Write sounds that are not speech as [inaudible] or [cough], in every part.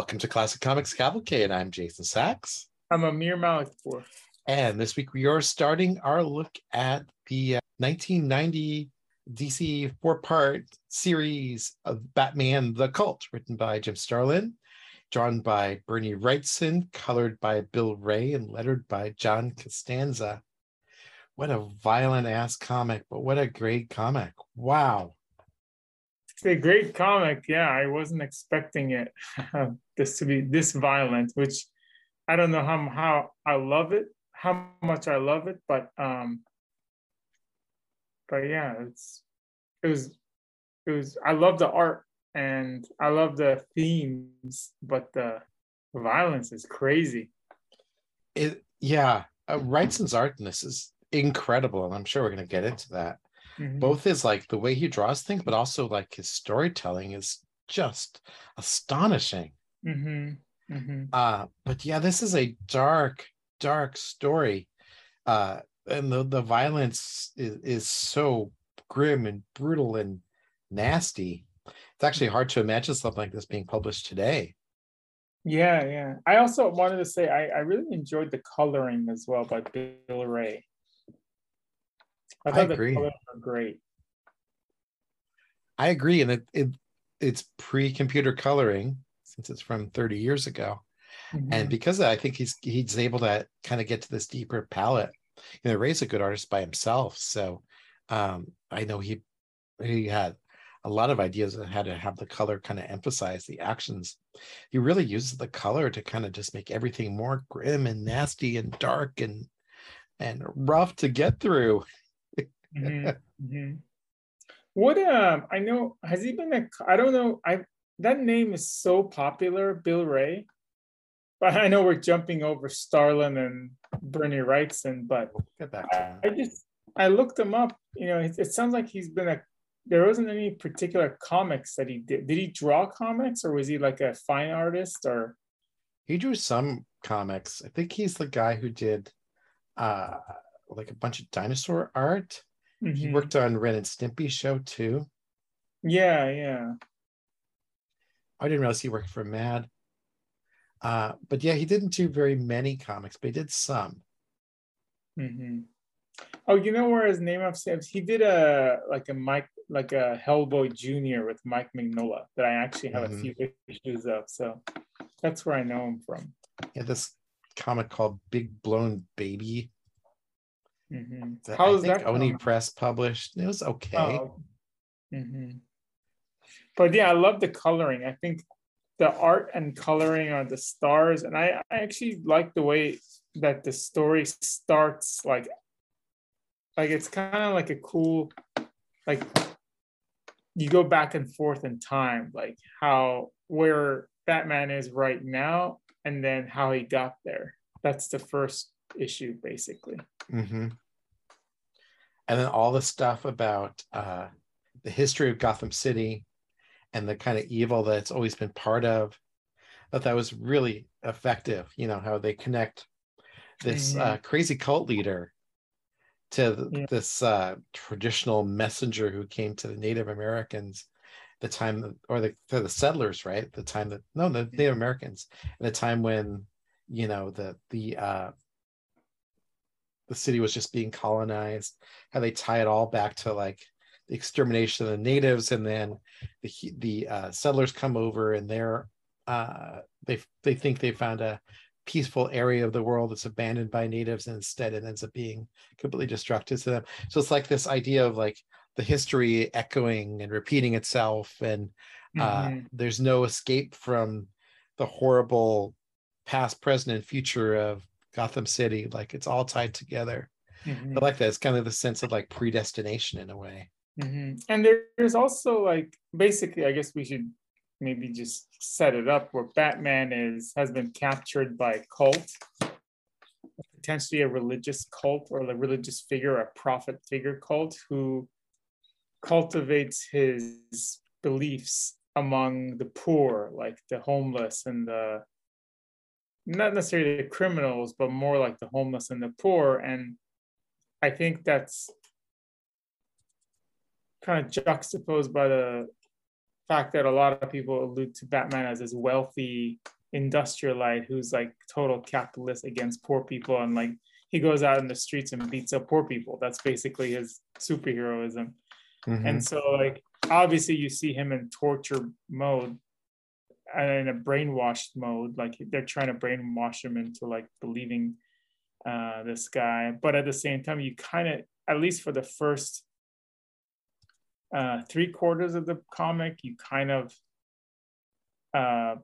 Welcome to Classic Comics Cavalcade. And I'm Jason Sachs. I'm Amir Malikpour. And this week we are starting our look at the uh, 1990 DC four part series of Batman the Cult, written by Jim Starlin, drawn by Bernie Wrightson, colored by Bill Wray, and lettered by John Costanza. What a violent ass comic, but what a great comic. Wow. It's a great comic. Yeah, I wasn't expecting it [laughs] this to be this violent, which I don't know how how I love it, how much I love it, but um but yeah, it's it was it was I love the art and I love the themes, but the violence is crazy. It yeah, uh, Wrightson's art in this is incredible, and I'm sure we're going to get into that. Mm-hmm. Both is like the way he draws things, but also like his storytelling is just astonishing. Mm-hmm. Mm-hmm. Uh, but yeah, this is a dark, dark story. Uh, and the, the violence is, is so grim and brutal and nasty. It's actually hard to imagine something like this being published today. Yeah, yeah. I also wanted to say I, I really enjoyed the coloring as well by Bill Wray. I thought I agree. the colors were great. I agree, and it, it it's pre-computer coloring since it's from 30 years ago, mm-hmm. and because I think he's he's able to kind of get to this deeper palette. You know, Wray's a good artist by himself, so um, I know he he had a lot of ideas on how to have the color kind of emphasize the actions. He really uses the color to kind of just make everything more grim and nasty and dark and and rough to get through mm-hmm. Mm-hmm. What um I know has he been a I don't know I that name is so popular Bill Wray. but I know we're jumping over Starlin and Bernie Wrightson, but get I, I, just I looked him up. You know, it, it sounds like he's been a there wasn't any particular comics that he did. Did he draw comics or was he like a fine artist or? He drew some comics. I think he's the guy who did uh like a bunch of dinosaur art. Mm-hmm. He worked on Ren and Stimpy show too. Yeah, yeah. I didn't realize he worked for Mad. Uh, but yeah, he didn't do very many comics, but he did some. Mm-hmm. Oh, you know where his name of he did a like a Mike like a Hellboy Junior with Mike Mignola that I actually have mm-hmm. a few issues of. So that's where I know him from. Yeah, this comic called Big Blown Baby. Mm-hmm. How is that? Oni Press published. It was okay. Oh. Mm-hmm. But yeah, I love the coloring. I think the art and coloring are the stars, and I, I actually like the way that the story starts. Like, like it's kind of like a cool, like you go back and forth in time, like how where Batman is right now, and then how he got there. That's the first issue, basically. Mm-hmm. And then all the stuff about uh, the history of Gotham City and the kind of evil that it's always been part of. Thought that was really effective. You know how they connect this mm-hmm. uh, crazy cult leader to yeah. this uh, traditional messenger who came to the Native Americans the time or the the settlers right the time that no the native americans at the time when you know the the uh the city was just being colonized, how they tie it all back to like the extermination of the natives, and then the the uh, settlers come over and they're uh, they they think they found a peaceful area of the world that's abandoned by natives, and instead it ends up being completely destructive to them. So it's like this idea of like the history echoing and repeating itself, and uh, mm-hmm. there's no escape from the horrible past, present, and future of Gotham City. Like it's all tied together. Mm-hmm. I like that. It's kind of the sense of like predestination in a way. Mm-hmm. And there's also like basically, I guess we should maybe just set it up where Batman is has been captured by a cult, potentially a religious cult or a religious figure, a prophet figure cult who cultivates his beliefs among the poor, like the homeless and the not necessarily the criminals, but more like the homeless and the poor. And I think that's kind of juxtaposed by the fact that a lot of people allude to Batman as this wealthy industrialite who's like total capitalist against poor people and like he goes out in the streets and beats up poor people. That's basically his superheroism. Mm-hmm. And so like obviously you see him in torture mode in a brainwashed mode, like they're trying to brainwash him into like believing uh, this guy. But at the same time, you kind of, at least for the first uh, three quarters of the comic, you kind of uh,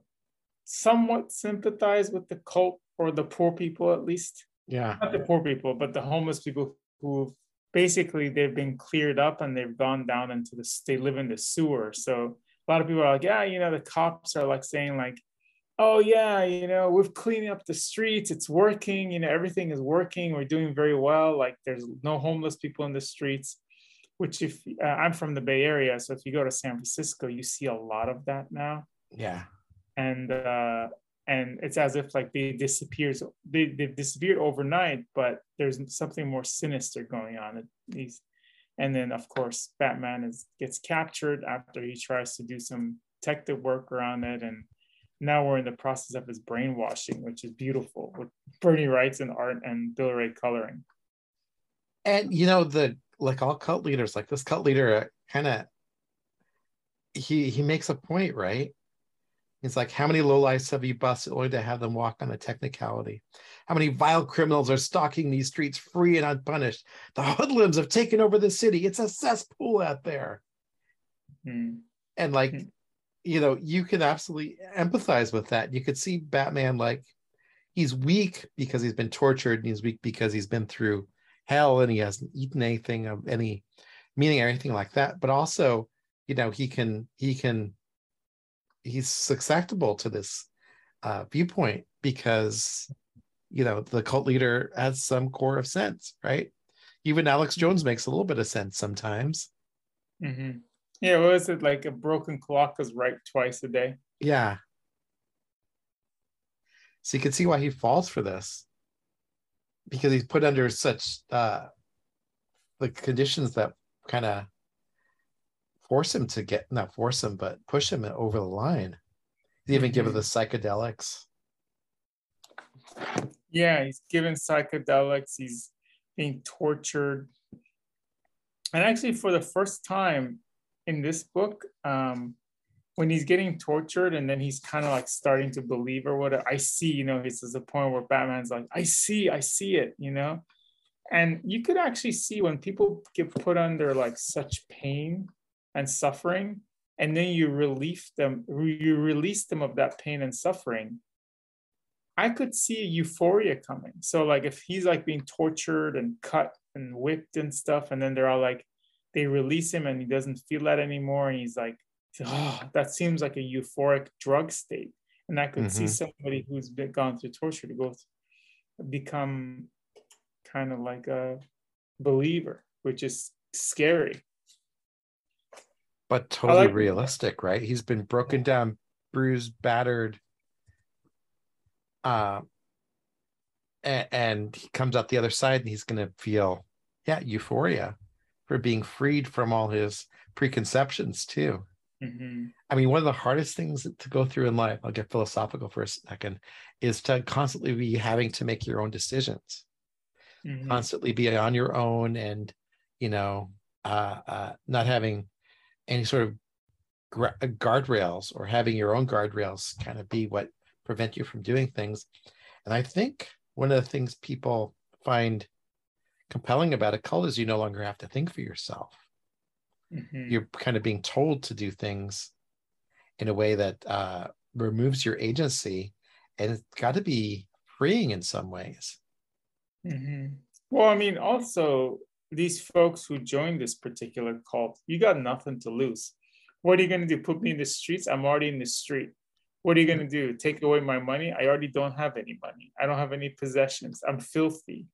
somewhat sympathize with the cult or the poor people, at least. Yeah. Not the poor people, but the homeless people who basically they've been cleared up and they've gone down into the, they live in the sewer. So a lot of people are like, yeah, you know, the cops are like saying like, oh yeah, you know, we're cleaning up the streets. It's working. You know, everything is working. We're doing very well. Like there's no homeless people in the streets which if uh, I'm from the Bay Area, so if you go to San Francisco, you see a lot of that now. Yeah. And uh, and it's as if like they disappears they they've disappeared overnight, but there's something more sinister going on. At these, and then of course Batman is gets captured after he tries to do some detective work around it, and now we're in the process of his brainwashing, which is beautiful with Bernie Wrightson art and Bill Wray coloring. And you know the like all cult leaders, like this cult leader, uh, kind of he he makes a point, right? He's like, how many lowlifes have you busted only to have them walk on a technicality? How many vile criminals are stalking these streets free and unpunished? The hoodlums have taken over the city. It's a cesspool out there. Mm. And like, mm. you know, you can absolutely empathize with that. You could see Batman like he's weak because he's been tortured and he's weak because he's been through hell and he hasn't eaten anything of any meaning or anything like that but also you know he can he can he's susceptible to this uh, viewpoint because you know the cult leader has some core of sense right? Even alex jones makes a little bit of sense sometimes. Mm-hmm. yeah what was it like a broken clock is right twice a day? Yeah. So you can see why he falls for this. Because he's put under such uh the conditions that kind of force him to get not force him but push him over the line he's even mm-hmm. given the psychedelics yeah he's given psychedelics he's being tortured and actually for the first time in this book um when he's getting tortured and then he's kind of like starting to believe or what I see, you know, he's a point where Batman's like, I see, I see it, you know. And you could actually see when people get put under like such pain and suffering, and then you relieve them, you release them of that pain and suffering. I could see euphoria coming. So like if he's like being tortured and cut and whipped and stuff, and then they're all like, they release him and he doesn't feel that anymore, and he's like oh, that seems like a euphoric drug state. And I could mm-hmm. see somebody who's been gone through torture to go become kind of like a believer, which is scary. But totally like realistic, right? He's been broken down, bruised, battered. Uh, and, and he comes out the other side and he's going to feel, yeah, euphoria for being freed from all his preconceptions, too. Mm-hmm. I mean, one of the hardest things to go through in life, I'll get philosophical for a second, is to constantly be having to make your own decisions, mm-hmm. constantly be on your own and, you know, uh, uh, not having any sort of uh, guardrails or having your own guardrails kind of be what prevent you from doing things. And I think one of the things people find compelling about a cult is you no longer have to think for yourself mm-hmm. you're kind of being told to do things in a way that uh, removes your agency and it's got to be freeing in some ways mm-hmm. well i mean also these folks who joined this particular cult you got nothing to lose. What are you going to do? Put me in the streets? I'm already in the street. What are you going to do? Take away my money? I already don't have any money. I don't have any possessions. I'm filthy.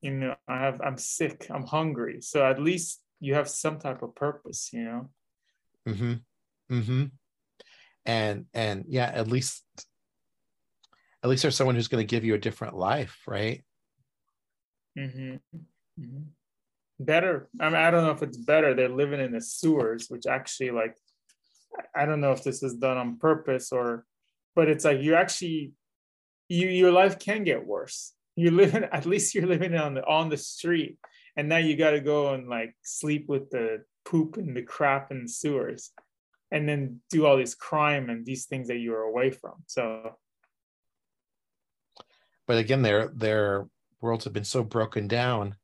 You know i have i'm sick. I'm hungry. So at least you have some type of purpose you know? Mm-hmm. Mm-hmm. And and yeah at least at least there's someone who's going to give you a different life right? Mm-hmm. mm-hmm. Better i mean i don't know if it's better they're living in the sewers which actually like I don't know if this is done on purpose or, but it's like you actually, you your life can get worse. You're living [laughs] at least you're living on the on the street, and now you got to go and like sleep with the poop and the crap in the sewers, and then do all this crime and these things that you are away from. So, but again, their their worlds have been so broken down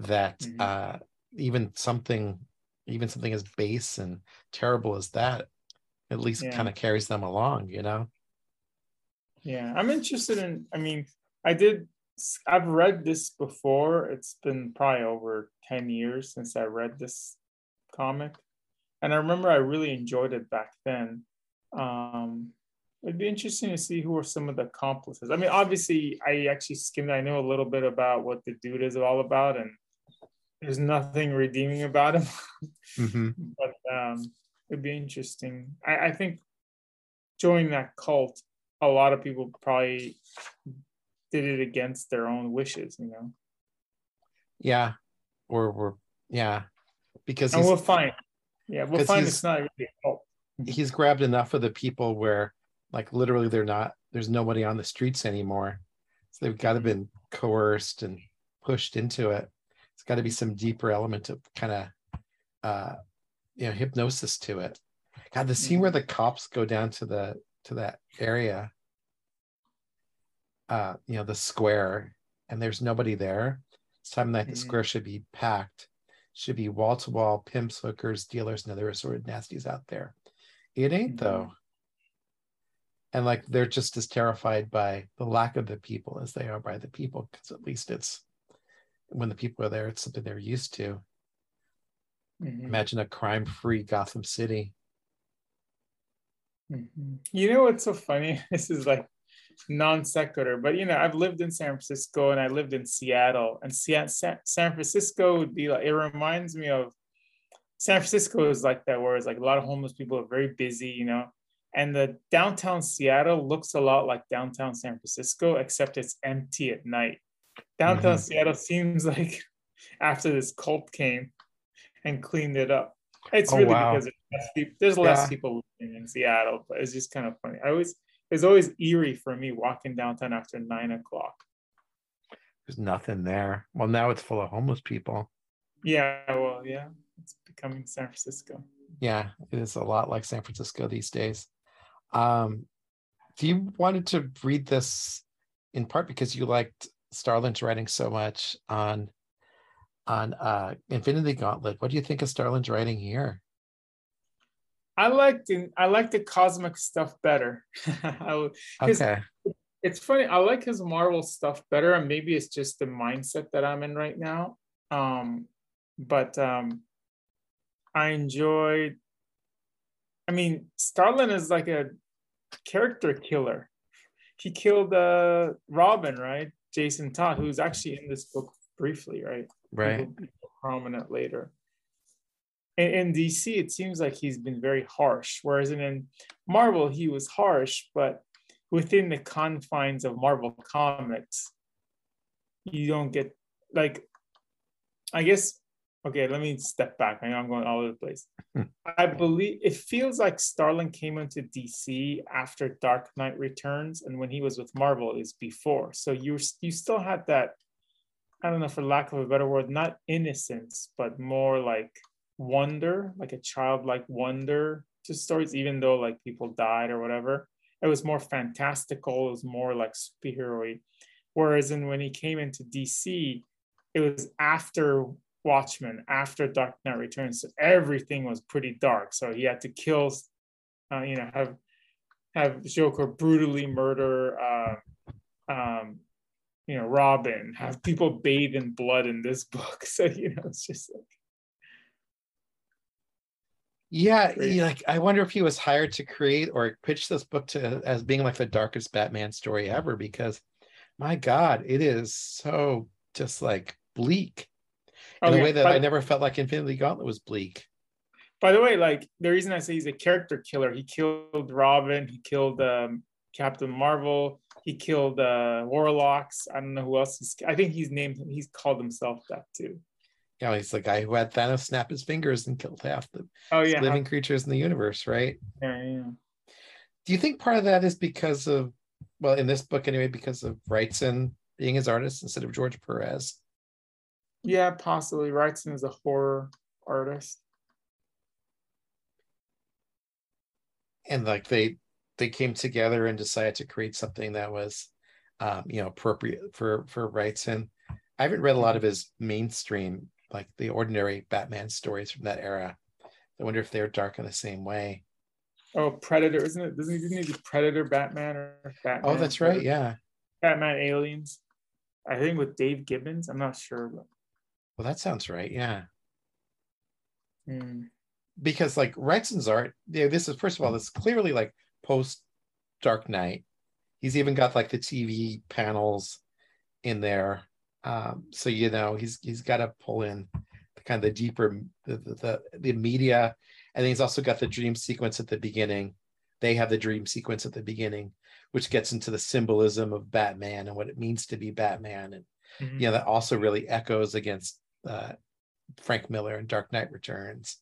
that mm-hmm. uh, even something even something as base and terrible as that at least yeah. kind of carries them along you know? Yeah i'm interested in i mean i did i've read this before. It's been probably over 10 years since i read this comic. And i remember i really enjoyed it back then. Um it'd be interesting to see who are some of the accomplices. I mean obviously i actually skimmed i know a little bit about what the dude is all about and there's nothing redeeming about him. Mm-hmm. [laughs] but um, it'd be interesting. I, I think joining that cult, a lot of people probably did it against their own wishes, you know. Yeah, or we're yeah, because and we'll find. Yeah, we'll find it's not really a cult. He's grabbed enough of the people where, like, literally, they're not. There's nobody on the streets anymore, so they've got to mm-hmm. been coerced and pushed into it it's got to be some deeper element of kind of uh you know hypnosis to it god the scene where mm-hmm. the cops go down to the to that area uh you know the square and there's nobody there it's time that the mm-hmm. square should be packed should be wall to wall pimps hookers dealers and other assorted nasties out there it ain't mm-hmm. though and like they're just as terrified by the lack of the people as they are by the people because at least it's when the people are there, it's something they're used to. Mm-hmm. Imagine a crime free Gotham City. Mm-hmm. You know what's so funny? [laughs] This is like non sequitur, but you know, I've lived in San Francisco and I lived in Seattle, and San Francisco would be like, it reminds me of San Francisco is like that, where it's like a lot of homeless people are very busy, you know. And the downtown Seattle looks a lot like downtown San Francisco, except it's empty at night downtown mm-hmm. Seattle seems [laughs] like after this cult came and cleaned it up. It's oh, really wow. because there's less, people, there's less yeah. people living in Seattle, but it's just kind of funny. I always it's always eerie for me walking downtown after nine o'clock. There's nothing there. Well, now it's full of homeless people. Yeah, well, yeah, it's becoming San Francisco. Yeah, it is a lot like San Francisco these days. Um, do you wanted to read this in part because you liked Starlin's writing so much on on uh Infinity Gauntlet. What do you think of Starlin's writing here? I like the I like the cosmic stuff better. [laughs] okay. It's funny. I like his Marvel stuff better, and maybe it's just the mindset that I'm in right now. Um, but um, I enjoyed. I mean, Starlin is like a character killer. He killed uh, Robin, right? Jason Todd, who's actually in this book briefly, right? Right. Prominent later. In, in DC, it seems like he's been very harsh, whereas in Marvel, he was harsh, but within the confines of Marvel Comics, you don't get like, I guess okay, let me step back. I know I'm going all over the place. Hmm. I believe it feels like Starlin came into DC after Dark Knight Returns, and when he was with Marvel is before. So you you still had that, I don't know, for lack of a better word, not innocence, but more like wonder, like a childlike wonder to stories, even though like people died or whatever. It was more fantastical, it was more like superhero Whereas in when he came into DC, it was after Watchmen after Dark Knight Returns. So everything was pretty dark. So he had to kill, uh, you know, have have Joker brutally murder, uh, um, you know, Robin. Have people bathe in blood in this [laughs] book. So you know, it's just like. Yeah, like I wonder if he was hired to create or pitch this book to as being like the darkest Batman story ever because my god, it is so just like bleak in a way that but, I never felt like Infinity Gauntlet was bleak. By the way, like the reason I say he's a character killer, he killed Robin, he killed um, Captain Marvel, he killed uh, Warlocks. I don't know who else. He's, I think he's named. He's called himself that too. Yeah, he's the guy who had Thanos snap his fingers and killed half the Oh yeah. living creatures in the universe, right? yeah, yeah. Do you think part of that is because of, well, in this book anyway, because of Wrightson being his artist instead of George Perez? Yeah, possibly. Wrightson is a horror artist. And like they they came together and decided to create something that was, um, you know, appropriate for for Wrightson. I haven't read a lot of his mainstream, like the ordinary Batman stories from that era. I wonder if they're dark in the same way. Oh, Predator, isn't it? Doesn't he, he do Predator Batman or Batman? Oh, that's right. Yeah. Batman Aliens. I think with Dave Gibbons. I'm not sure, but Well, that sounds right. Yeah. hmm. because like Wrightson's art, yeah, this is first of all, this is clearly like post Dark Knight. He's even got like the TV panels in there, um, so you know he's he's got to pull in the kind of the deeper the, the the the media, and then he's also got the dream sequence at the beginning. They have the dream sequence at the beginning, which gets into the symbolism of Batman and what it means to be Batman, and Mhm. you know that also really echoes against uh, Frank Miller and Dark Knight Returns.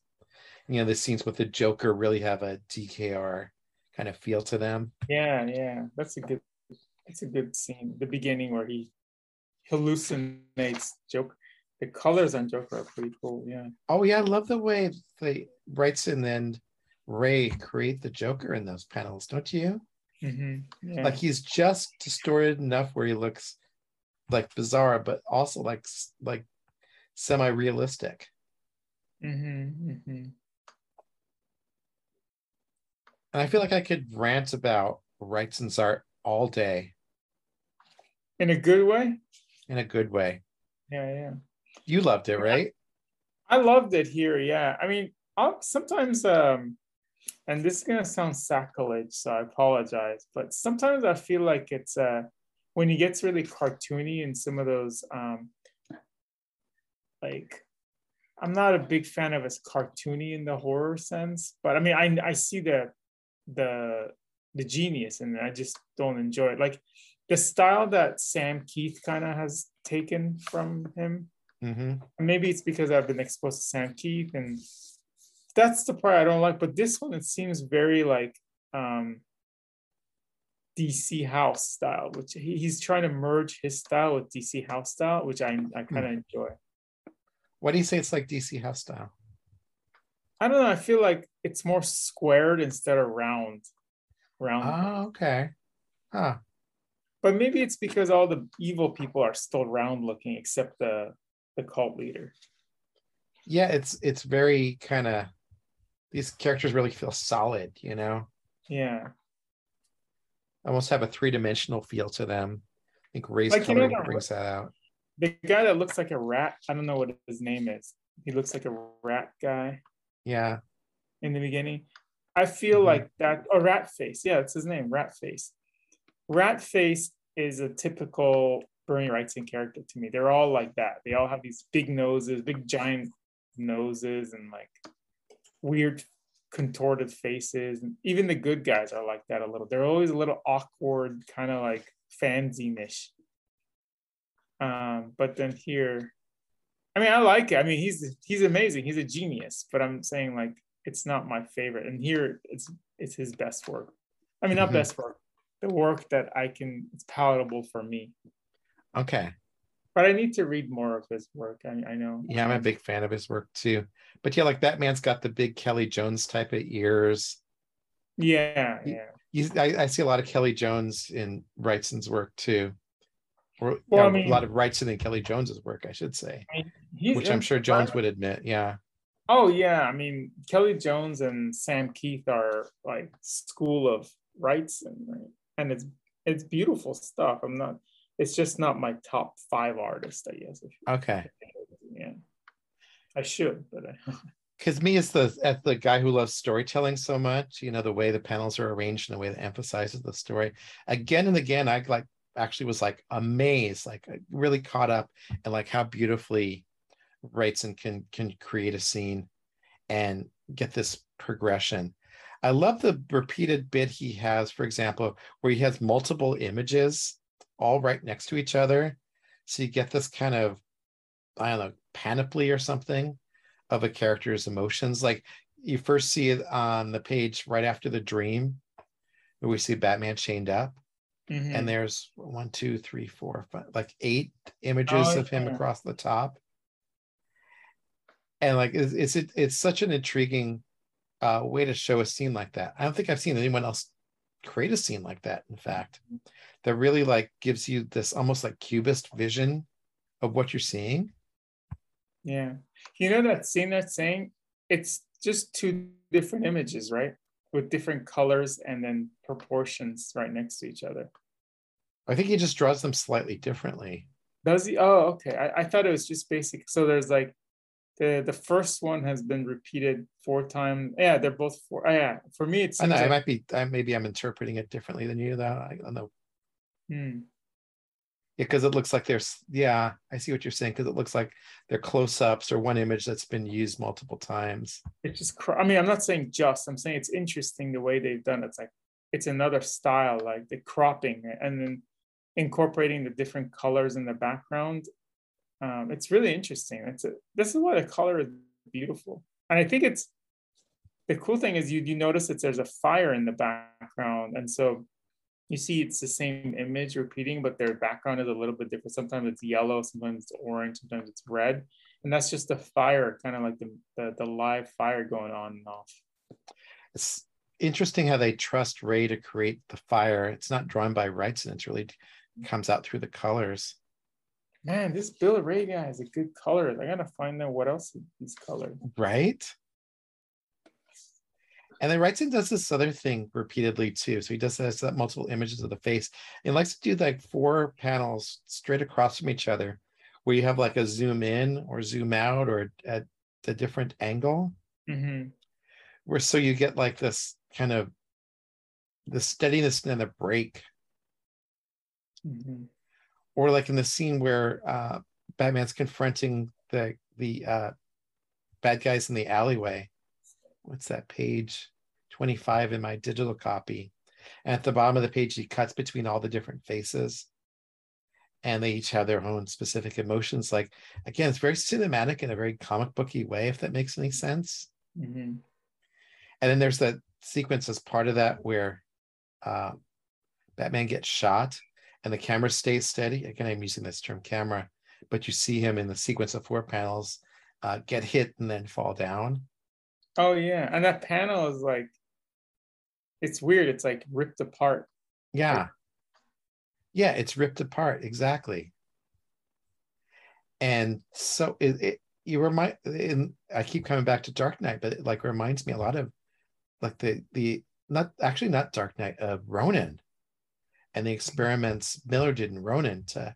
You know the scenes with the Joker really have a DKR kind of feel to them. yeah, yeah. That's a good. That's a good scene. The beginning where he hallucinates Joker. The colors on Joker are pretty cool. Yeah. Oh yeah, I love the way they Wrightson and then Wray create the Joker in those panels, don't you? hmm Yeah. Like he's just distorted enough where he looks like bizarre, but also like like semi-realistic. hmm hmm And I feel like I could rant about Wrightson's art all day In a good way. in a good way. Yeah, yeah. You loved it, right? I loved it here. Yeah, I mean, I'll, sometimes, um, and this is gonna sound sacrilege, so I apologize. But sometimes I feel like it's uh, when he gets really cartoony in some of those, um, like, I'm not a big fan of his cartoony in the horror sense. But I mean, I I see the the the genius, and I just don't enjoy it. Like the style that Sam Kieth kind of has taken from him hmm maybe it's because I've been exposed to Sam Kieth and that's the part I don't like. But this one it seems very like um DC House style, which he, he's trying to merge his style with DC House style, which I I kind of enjoy. What do you say it's like DC house style? I don't know. I feel like it's more squared instead of round, round. Oh, okay. Huh. but maybe it's because all the evil people are still round looking, except the the cult leader. Yeah, it's it's very kind of these characters really feel solid, you know. Yeah, Almost have a three-dimensional feel to them. I think Wray's Like, you know, brings that out. The guy that looks like a rat. I don't know what his name is. He looks like a rat guy. Yeah. in the beginning. I feel Mhm. like that, or Rat Face. Yeah, it's his name, Rat Face. Rat Face is a typical Bernie Wrightson character to me. They're all like that. They all have these big noses, big giant noses, and like weird contorted faces. And even the good guys are like that a little. They're always a little awkward, kind of like fanzine-ish. Um, but then here, I mean, I like it. I mean, he's he's amazing. He's a genius. But I'm saying like it's not my favorite. And here, it's it's his best work. I mean, not Mhm. best work. The work that I can. It's palatable for me. Okay. But I need to read more of his work. I, I know. Yeah, I'm a big fan of his work too. But yeah, like that man's got the big Kelly Jones type of ears. Yeah, yeah. You, I, I see a lot of Kelly Jones in Wrightson's work too. Or Well, I mean- a lot of Wrightson and Kelly Jones's work, I should say, I mean, which I'm sure Jones would admit. Yeah. Oh yeah, I mean Kelly Jones and Sam Kieth are like school of Wrightson right? and it's it's beautiful stuff. I'm not. It's just not my top five artists, I guess. Okay. yeah, I should, but I, [laughs] because me as the as the guy who loves storytelling so much you know the way the panels are arranged and the way that emphasizes the story again and again i like actually was like amazed like really caught up and like how beautifully Wrightson can can create a scene and get this progression i love the repeated bit he has for example where he has multiple images all right next to each other so you get this kind of i don't know panoply or something of a character's emotions. Like you first see it on the page right after the dream, where we see Batman chained up. Mhm. And there's one, two, three, four, five, like eight images Oh, of him yeah. across the top. And like it's it's it- it's such an intriguing uh way to show a scene like that. I don't think I've seen anyone else create a scene like that, in fact. That really like gives you this almost like cubist vision of what you're seeing. Yeah. You know that scene that's saying it's just two different images, right? With different colors and then proportions right next to each other. I think he just draws them slightly differently. Does he? Oh, okay. I, I thought it was just basic. So there's like the the first one has been repeated four times. Yeah, they're both four. Oh, yeah. For me, it's I know I might be I maybe I'm interpreting it differently than you though. I don't know. Hmm. Yeah, because it looks like there's yeah i see what you're saying because it looks like they're close-ups or one image that's been used multiple times It's just. I mean, I'm not saying just. I'm saying it's interesting the way they've done it. It's like it's another style, like the cropping and then incorporating the different colors in the background. Um, it's really interesting. It's a, this is why the color is beautiful, and I think it's the cool thing is you you notice that there's a fire in the background, and so you see it's the same image repeating, but their background is a little bit different. Sometimes it's yellow, sometimes it's orange, sometimes it's red, and that's just the fire, kind of like the the, the live fire going on and off. it's interesting how they trust Wray to create the fire it's not drawn by wrightson it's really comes out through the colors. Man, this Bill Wray guy has a good color. I gotta find out what else he's colored. right? And then wrightson does this other thing repeatedly too. So he does this multiple images of the face. He likes to do like four panels straight across from each other where you have like a zoom in or zoom out or at a different angle. Hmm where so you get like this kind of the steadiness and the break hmm or like in the scene where uh batman's confronting the the uh bad guys in the alleyway. What's that page? 25 in my digital copy. And at the bottom of the page he cuts between all the different faces. And they each have their own specific emotions. Like again it's very cinematic in a very comic booky way if that makes any sense. Hmm And then there's that sequence as part of that where uh, Batman gets shot and the camera stays steady. Again, I'm using this term camera, but you see him in the sequence of four panels uh, get hit and then fall down. Oh yeah, and that panel is like, it's weird. It's like ripped apart. Yeah. Yeah, it's ripped apart. Exactly. And so it, it you remind and I keep coming back to Dark Knight, but it like reminds me a lot of like the the not actually not Dark Knight, uh Ronin and the experiments Miller did in Ronin to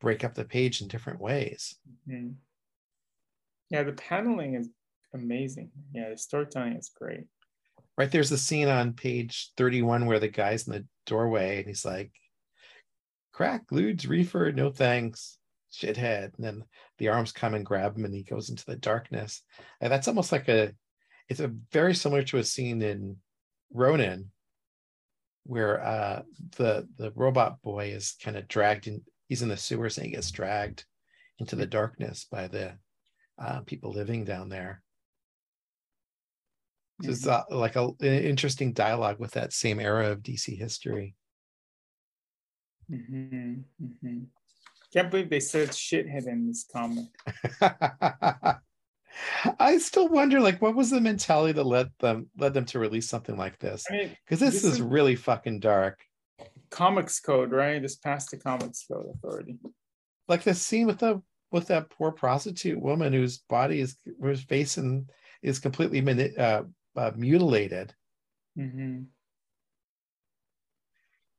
break up the page in different ways. Mhm. Yeah, the paneling is amazing. Yeah, the storytelling is great. Right there's the scene on page 31 where the guy's in the doorway and he's like, crack, ludes, reefer, no thanks, shithead. And then the arms come and grab him and he goes into the darkness. And that's almost like a, it's a very similar to a scene in Ronin where uh, the the robot boy is kind of dragged in, he's in the sewers and he gets dragged into the darkness by the uh, people living down there. So It's uh, like a, an interesting dialogue with that same era of DC history. hmm hmm Can't believe they said shithead in this comic. [laughs] I still wonder, like, what was the mentality that led them led them to release something like this? I mean, Because this, this is is- really fucking dark. comics code, right? This passed the comics code authority. Like the scene with the with that poor prostitute woman whose body is whose face and is completely mani- uh, uh, mutilated, hmm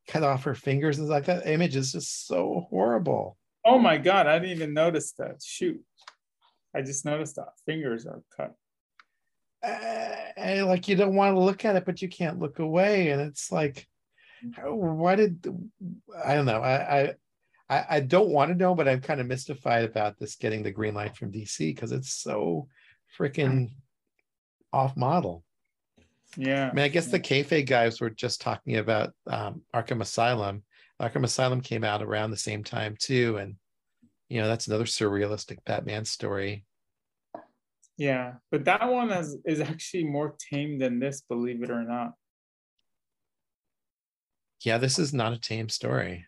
cut off her fingers and like that image is just so horrible. Oh my god, I didn't even notice that. Shoot. I just noticed that fingers are cut. Uh, like you don't want to look at it, but you can't look away, and it's like, why did I don't know? I I I, I don't want to know, but I'm kind of mystified about this getting the green light from DC because it's so freaking off model. Yeah. I mean, I guess the kayfabe guys were just talking about um, Arkham Asylum. Arkham Asylum came out around the same time too, and you know, that's another surrealistic Batman story. Yeah, but that one is is actually more tame than this, believe it or not. Yeah, this is not a tame story.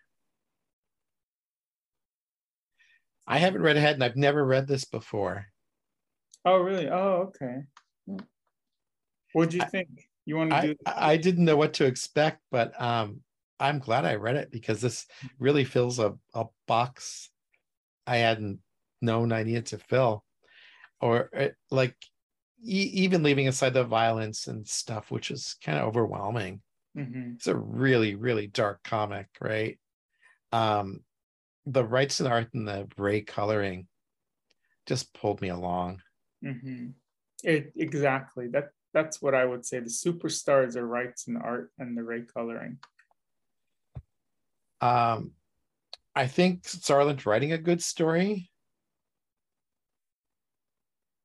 I haven't read ahead and I've never read this before. Oh, really? Oh, okay. what do you think? You want to I, do? I didn't know what to expect, but um, I'm glad I read it because this really fills a, a box I hadn't known I needed to fill. Or uh, like e- even leaving aside the violence and stuff, which is kind of overwhelming. Mhm. It's a really, really dark comic, right? Um, the Wrightson art and the Wray coloring just pulled me along. Mm-hmm. It exactly that. That's what I would say. The superstars are Wrightson art and the Wray coloring. Um, I think Starlin's writing a good story,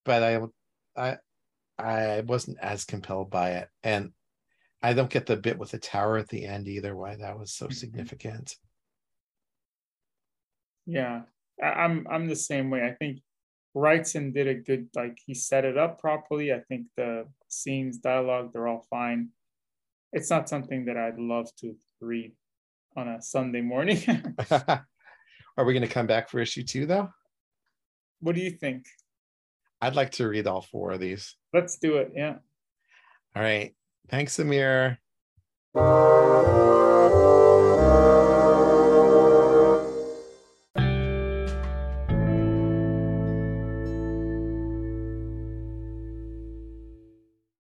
but I, I, I wasn't as compelled by it, and I don't get the bit with the tower at the end either. Why that was so Mhm. significant. Yeah, I'm I'm the same way. I think Wrightson did a good like he set it up properly. I think the scenes, dialogue, they're all fine. It's not something that I'd love to read on a Sunday morning. [laughs] [laughs] Are we going to come back for issue two though? what do you think? I'd like to read all four of these. Let's do it. Yeah. All right. Thanks, Amir.